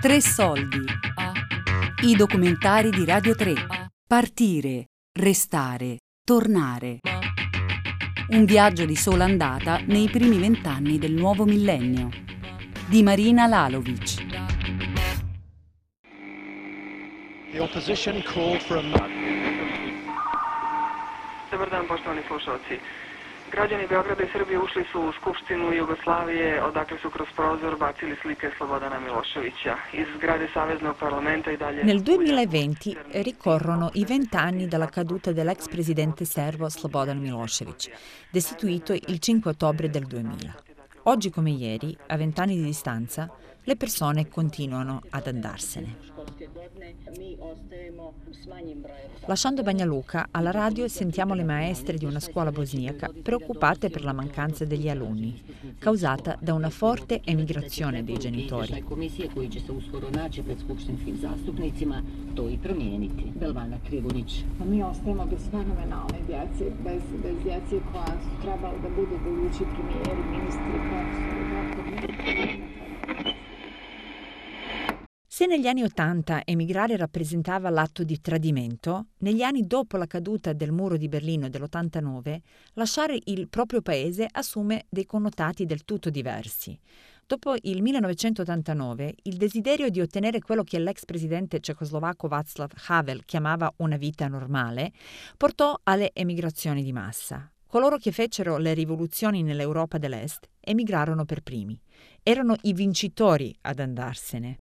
Tre soldi. I documentari di Radio 3. Partire, restare, tornare. Un viaggio di sola andata nei primi vent'anni del nuovo millennio. Di Marina Lalovic. The opposition called for a Građani Beograda i Srbije ušli su u Skupštinu Jugoslavije, odakle su kroz prozor bacili slike Slobodana Miloševića. Iz zgrade Saveznog parlamenta i dalje... Nel 2020 ricorrono i vent'anni dalla caduta dell'ex presidente serbo Slobodan Milošević, destituito il 5 ottobre del 2000. Oggi come ieri, a vent'anni di distanza, le persone continuano ad andarsene. Lasciando Bagnaluca, alla radio sentiamo le maestre di una scuola bosniaca preoccupate per la mancanza degli alunni, causata da una forte emigrazione dei genitori. mi ostajemo. Se negli anni Ottanta emigrare rappresentava l'atto di tradimento, negli anni dopo la caduta del muro di Berlino dell'89, lasciare il proprio paese assume dei connotati del tutto diversi. Dopo il 1989, il desiderio di ottenere quello che l'ex presidente cecoslovacco Václav Havel chiamava una vita normale portò alle emigrazioni di massa. Coloro che fecero le rivoluzioni nell'Europa dell'Est emigrarono per primi. Erano i vincitori ad andarsene.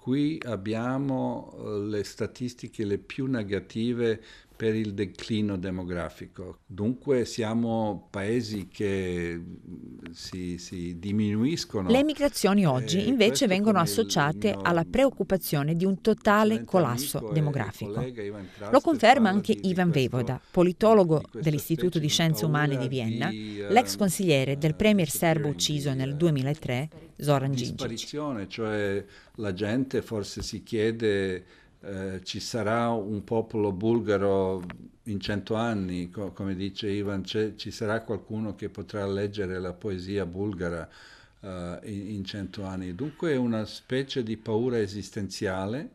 Qui abbiamo eh, le statistiche le più negative per il declino demografico. Dunque siamo paesi che mm, si, si diminuiscono. Le migrazioni oggi Eh, invece questo vengono associate mio alla preoccupazione di un totale collasso demografico. Lo conferma anche Ivan questo- Vevoda, politologo di dell'Istituto di Scienze Umane di Vienna, di, eh, l'ex consigliere del eh, premier serbo ucciso nel eh, 2003, Zoran Djindjic. cioè la gente forse si chiede eh, ci sarà un popolo bulgaro in cento anni, co- come dice Ivan, ci sarà qualcuno che potrà leggere la poesia bulgara eh, in, in cento anni. Dunque è una specie di paura esistenziale.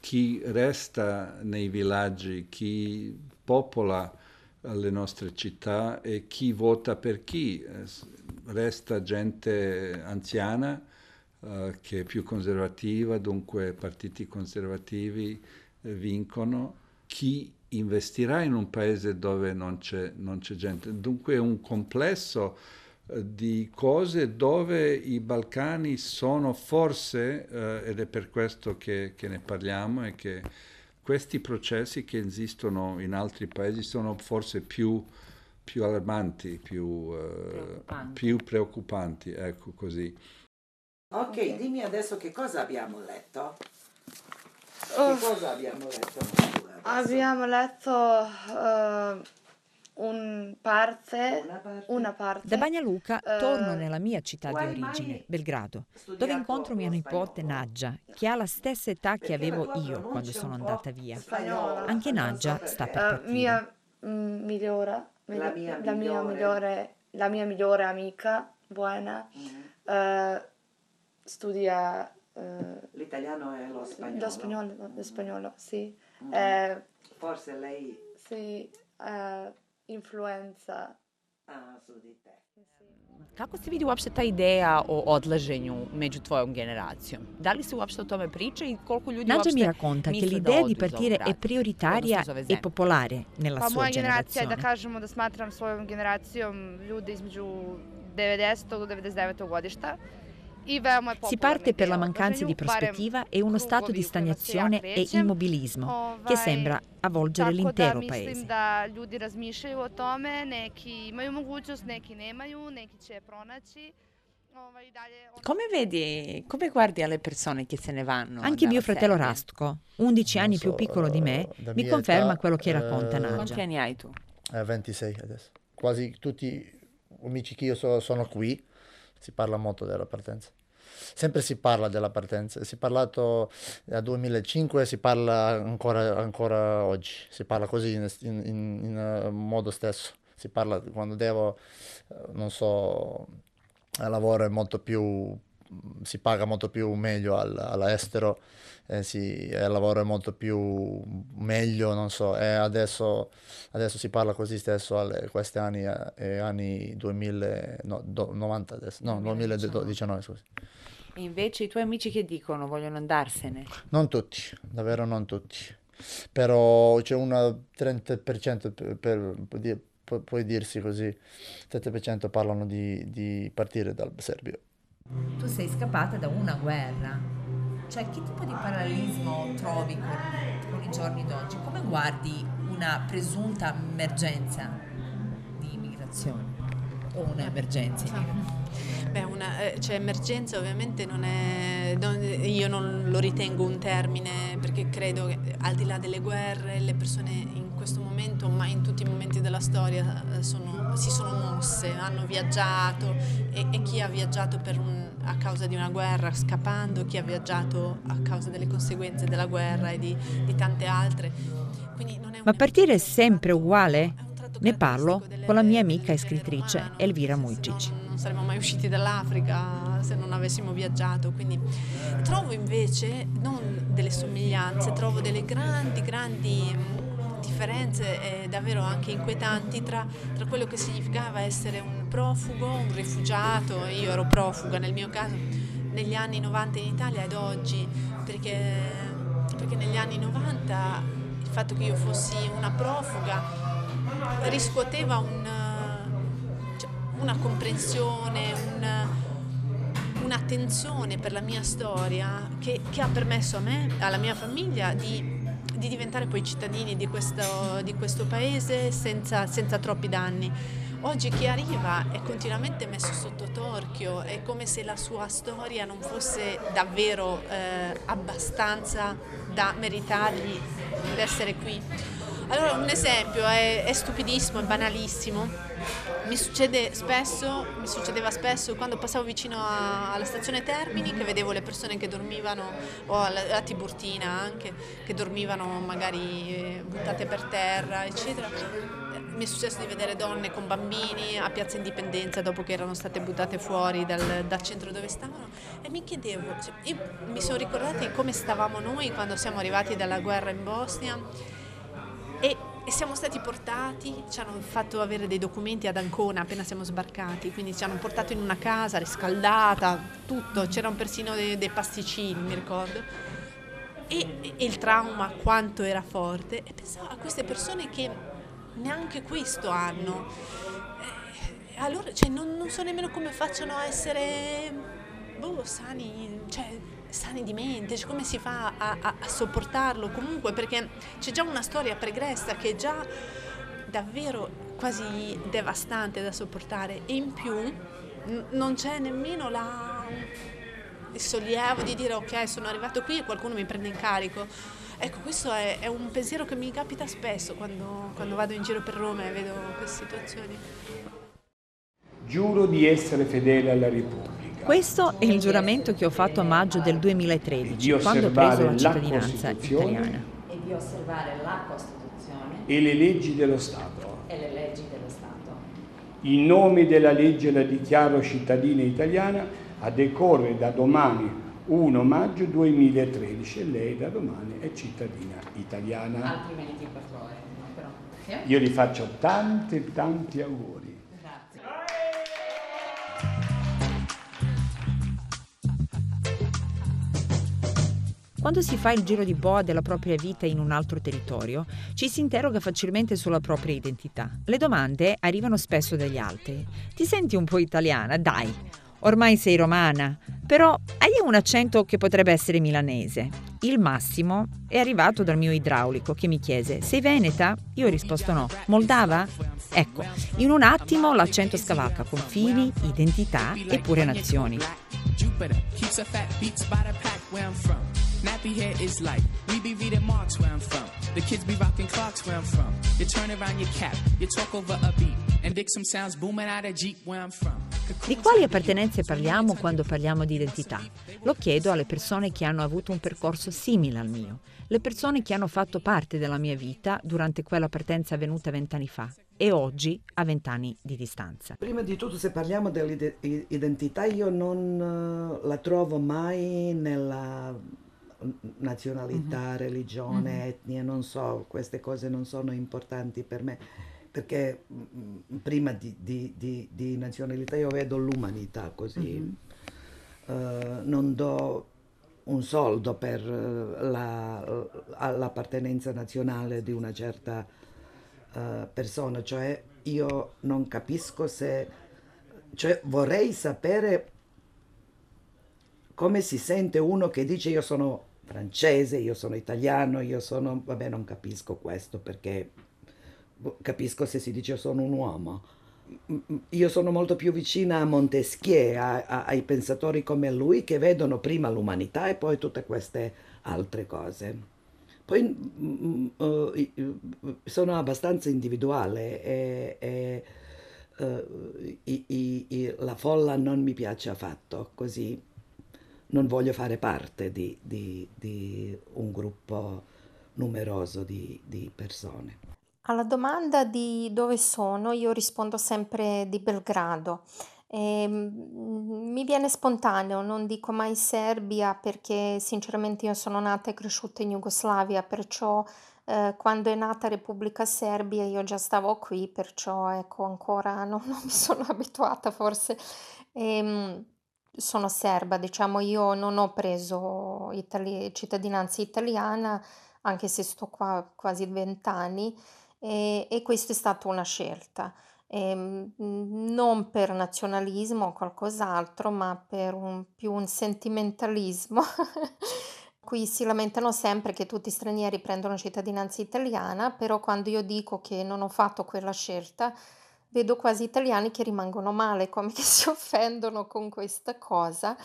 Chi resta nei villaggi, chi popola le nostre città e chi vota per chi. Eh, Resta gente anziana eh, che è più conservativa, dunque partiti conservativi eh, vincono. Chi investirà in un paese dove non c'è, non c'è gente? Dunque è un complesso eh, di cose dove i Balcani sono forse, eh, ed è per questo che, che ne parliamo e che questi processi che esistono in altri paesi sono forse più, più allarmanti, più eh, Preoccupanti. più preoccupanti, ecco così. Ok, dimmi adesso che cosa abbiamo letto. Oh, Che cosa abbiamo letto? abbiamo letto eh, un parte, Una parte. una parte. Da Bagnaluca Eh, torno nella mia città di origine, Belgrado, dove incontro mia nipote spagnolo? Nadja, che ha la stessa età che avevo io quando sono andata via. Spagnola. Anche so Nadja perché. sta per Eh, partire. mia mm, migliore, La mia la mia migliore. migliore, la mia migliore amica, buona, Mm. eh, studia eh, L'italiano e lo spagnolo. lo spagnolo, lo spagnolo, sì. Mm. Eh, Forse lei sì, eh, influenza. ah, su di te. Kako se vidi uopšte ta ideja o odlaženju među tvojom generacijom? Da li se uopšte o tome priča i koliko ljudi mi uopšte racconta che misle da l'idea odu di iz ovog partire è prioritaria e popolare nella Pa sua moja generacija je da generazione. kažemo da smatram svojom generacijom ljude između 90. do 99. godišta. Si parte per la mancanza di prospettiva e uno stato di stagnazione e immobilismo che sembra avvolgere l'intero paese. Come vedi, come guardi alle persone che se ne vanno? Anche mio fratello? Rastko, 11 anni più so, piccolo di me, eh, mi conferma età, quello che racconta eh, Quanti Nadja. anni hai tu? Eh, 26 adesso. Quasi tutti gli amici che io so- sono qui, si parla molto della partenza. Sempre si parla della partenza, si è parlato nel 2005, si parla ancora, ancora oggi, si parla così in, in- in- eh, modo stesso, si parla quando devo, eh, non so, eh, lavoro è molto più si paga molto più meglio al, all'estero, eh, si, il lavoro è molto più meglio, non so, e adesso, adesso si parla così stesso alle, questi anni, eh, anni 2000, no, do, 90 adesso, no, 2019 scusi. E invece i tuoi amici che dicono? Vogliono andarsene? Non tutti, davvero non tutti. Però c'è un 30% per, per, per, pu- puoi dirsi così, 7% parlano di, di partire dal Serbia. Tu sei scappata da una guerra, cioè che tipo di parallelismo trovi con, con i giorni d'oggi? Come guardi una presunta emergenza di immigrazione o un'emergenza? Beh, una, eh, cioè, emergenza ovviamente non è, non, io non lo ritengo un termine perché credo che al di là delle guerre le persone in questo momento, ma in tutti i momenti della storia eh, sono, si sono mosse, hanno viaggiato e, e chi ha viaggiato un, a causa di una guerra scappando, chi ha viaggiato a causa delle conseguenze della guerra e di, di tante altre. Ma partire è sempre uguale? Ne parlo con la mia amica e scrittrice Elvira Mujcic. Non saremmo mai usciti dall'Africa se non avessimo viaggiato, quindi trovo invece non delle somiglianze, trovo delle grandi, grandi differenze eh, davvero anche inquietanti tra, tra, quello che significava essere un profugo, un rifugiato, io ero profuga nel mio caso, negli anni 90 in Italia ed oggi, perché, perché negli anni 90 il fatto che io fossi una profuga riscuoteva un, cioè, una comprensione, un, un'attenzione per la mia storia che, che, ha permesso a me, alla mia famiglia di di diventare poi cittadini di questo, di questo paese senza, senza troppi danni. Oggi chi arriva è continuamente messo sotto torchio, è come se la sua storia non fosse davvero eh, abbastanza da meritargli l'essere qui. Allora un esempio è, è stupidissimo, è banalissimo. Mi succede spesso, mi succedeva spesso quando passavo vicino a, alla stazione Termini che vedevo le persone che dormivano, o alla, alla Tiburtina anche, che dormivano magari eh, buttate per terra, eccetera. Mi è successo di vedere donne con bambini a Piazza Indipendenza dopo che erano state buttate fuori dal, dal centro dove stavano e mi chiedevo, cioè, io mi sono ricordata di come stavamo noi quando siamo arrivati dalla guerra in Bosnia e, e, siamo stati portati, ci hanno fatto avere dei documenti ad Ancona appena siamo sbarcati, quindi ci hanno portato in una casa riscaldata, tutto, c'erano persino dei, dei pasticcini, mi ricordo. E, e, il trauma quanto era forte e pensavo a queste persone che neanche questo hanno. E allora cioè, non, non so nemmeno come facciano a essere boh, sani, cioè, sani di mente, cioè come si fa a, a, a, sopportarlo comunque perché c'è già una storia pregressa che è già davvero quasi devastante da sopportare e in più n- non c'è nemmeno la, il sollievo di dire ok sono arrivato qui e qualcuno mi prende in carico. Ecco, questo è, è un pensiero che mi capita spesso quando, quando vado in giro per Roma e vedo queste situazioni. Giuro di essere fedele alla Repubblica questo è il giuramento che ho fatto a maggio del 2013, quando ho preso la cittadinanza italiana. E di osservare la Costituzione e le leggi dello Stato. E le leggi dello Stato. In nome della legge la dichiaro cittadina italiana a decorrere da domani 1 maggio 2013 e lei da domani è cittadina italiana. Altrimenti per favore. Però... Io gli faccio tanti tanti auguri. Quando si fa il giro di boa della propria vita in un altro territorio, ci si interroga facilmente sulla propria identità. Le domande arrivano spesso dagli altri. Ti senti un po' italiana? Dai, ormai sei romana, però hai un accento che potrebbe essere milanese. Il massimo è arrivato dal mio idraulico che mi chiese: Sei veneta? Io ho risposto no. Moldava? Ecco, in un attimo l'accento scavalca confini, identità e pure nazioni. Jupiter keeps a fat beats by the pack where I'm from. Nappy hair is like, we be reading Marks where I'm from. The kids be rocking clocks where I'm from. You turn around your cap, you talk over a beat, and dig some sounds booming out of Jeep where I'm from. Di quali appartenenze parliamo quando parliamo di identità? Lo chiedo alle persone che hanno avuto un percorso simile al mio, le persone che hanno fatto parte della mia vita durante quella partenza avvenuta vent'anni fa. e oggi a vent'anni di distanza. Prima di tutto se parliamo dell'identità io non uh, la trovo mai nella nazionalità, mm-hmm. religione, mm-hmm. etnia, non so, queste cose non sono importanti per me perché mh, prima di, di, di, di, nazionalità io vedo l'umanità così, mm-hmm. uh, non do un soldo per la, l'appartenenza nazionale di una certa uh, persona, cioè io non capisco se, cioè vorrei sapere come si sente uno che dice io sono francese, io sono italiano, io sono, vabbè non capisco questo perché boh, capisco se si dice sono un uomo. Io sono molto più vicina a Montesquieu, a, a, ai pensatori come lui che vedono prima l'umanità e poi tutte queste altre cose. Poi uh, sono abbastanza individuale e, e uh, i, i, la folla non mi piace affatto, così non voglio fare parte di, di, di un gruppo numeroso di, di persone. Alla domanda di dove sono, io rispondo sempre di Belgrado. E, ehm, mi viene spontaneo, non dico mai Serbia perché sinceramente io sono nata e cresciuta in Jugoslavia, perciò eh, quando è nata Repubblica Serbia io già stavo qui, perciò ecco ancora non, non mi sono abituata forse. E, ehm, sono serba, diciamo, io non ho preso itali- cittadinanza italiana, anche se sto qua quasi vent'anni, e, e questa è stata una scelta. E, ehm, non per nazionalismo o qualcos'altro, ma per un, più un sentimentalismo. Qui si lamentano sempre che tutti i stranieri prendono cittadinanza italiana, però quando io dico che non ho fatto quella scelta, vedo quasi italiani che rimangono male, come che si offendono con questa cosa.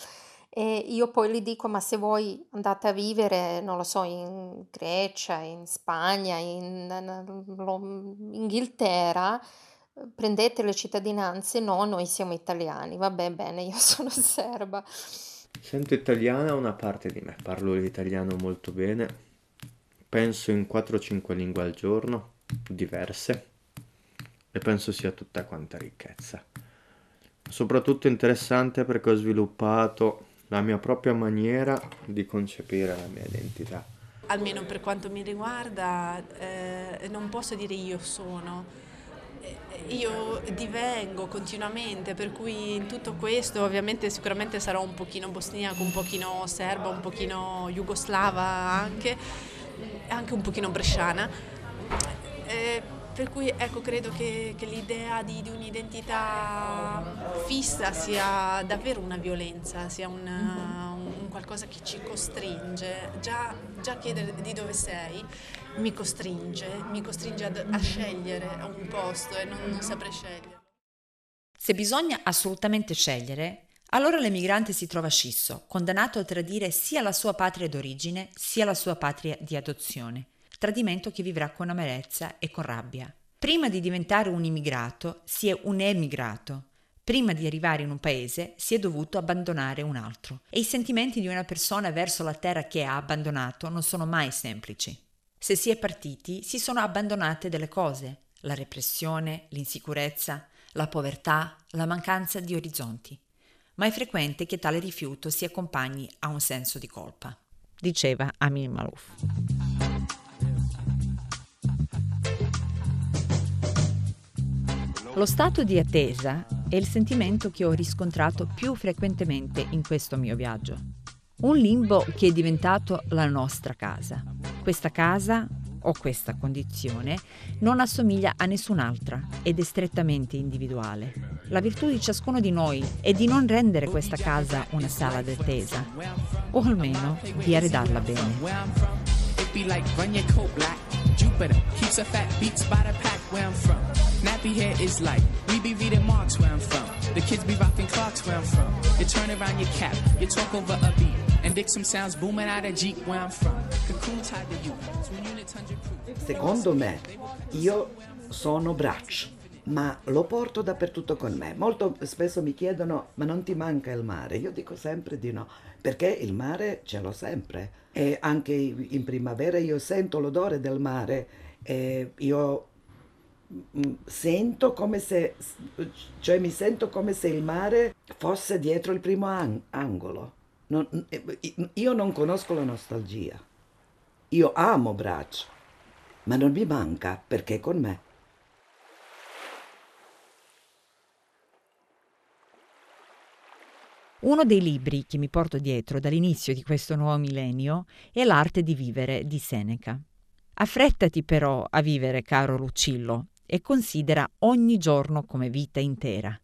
E io poi gli dico, ma se voi andate a vivere, non lo so, in Grecia, in Spagna, in, in Inghilterra, prendete le cittadinanze, no, noi siamo italiani, vabbè, bene, io sono serba. Sento italiana una parte di me, parlo l'italiano molto bene, penso in 4-5 lingue al giorno, diverse, e penso sia tutta quanta ricchezza. Soprattutto interessante perché ho sviluppato la mia propria maniera di concepire la mia identità. Almeno per quanto mi riguarda, eh, non posso dire io sono, eh, io divengo continuamente, per cui in tutto questo ovviamente sicuramente sarò un pochino bosniaco, un pochino serba, un pochino jugoslava anche, anche un pochino bresciana. Eh, per cui ecco, credo che, che l'idea di, di, un'identità fissa sia davvero una violenza, sia una, un, qualcosa che ci costringe. Già, già, chiedere di dove sei mi costringe, mi costringe a, a scegliere un posto e non, non saprei scegliere. Se bisogna assolutamente scegliere, allora l'emigrante si trova scisso, condannato a tradire sia la sua patria d'origine sia la sua patria di adozione tradimento che vivrà con amarezza e con rabbia. Prima di diventare un immigrato si è un emigrato. Prima di arrivare in un paese si è dovuto abbandonare un altro. E i sentimenti di una persona verso la terra che ha abbandonato non sono mai semplici. Se si è partiti, si sono abbandonate delle cose, la repressione, l'insicurezza, la povertà, la mancanza di orizzonti. Ma è frequente che tale rifiuto si accompagni a un senso di colpa. Diceva Amin Malouf. Lo stato di attesa è il sentimento che ho riscontrato più frequentemente in questo mio viaggio. Un limbo che è diventato la nostra casa. Questa casa o questa condizione non assomiglia a nessun'altra ed è strettamente individuale. La virtù di ciascuno di noi è di non rendere questa casa una sala d'attesa, o almeno di arredarla bene. Nappy hair is like, we be reading Marx where I'm from. The kids be rocking Clarks where I'm from. You turn around your cap, you talk over a beat. And Dixon sounds booming out of Jeep where I'm from. Secondo me, io sono braccio ma lo porto dappertutto con me. Molto spesso mi chiedono, ma non ti manca il mare? Io dico sempre di no, perché il mare ce l'ho sempre. E anche in primavera io sento l'odore del mare. E io mm, sento come se, cioè mi sento come se il mare fosse dietro il primo an- angolo. Non, io non conosco la nostalgia. Io amo Brač, ma non mi manca perché è con me. Uno dei libri che mi porto dietro dall'inizio di questo nuovo millennio è L'arte di vivere di Seneca. Affrettati però a vivere, caro Lucillo, e considera ogni giorno come vita intera.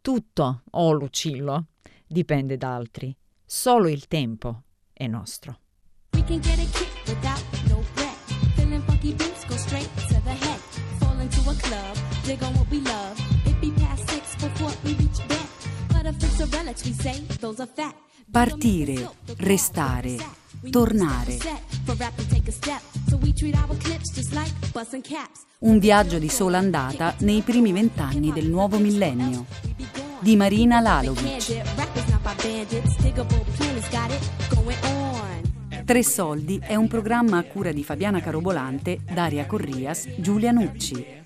Tutto, oh Lucillo, dipende da altri. Solo il tempo è nostro. We can get a kick without no breath. Feeling funky beats go straight to the head. Fall into a club, dig on what we love. It be past six before we reach bed. Partire, restare, tornare. Un viaggio di sola andata nei primi vent'anni del nuovo millennio. Di Marina Lalovic. Tre Soldi è un programma a cura di Fabiana Carobolante, Daria Corrias, Giulia Nucci.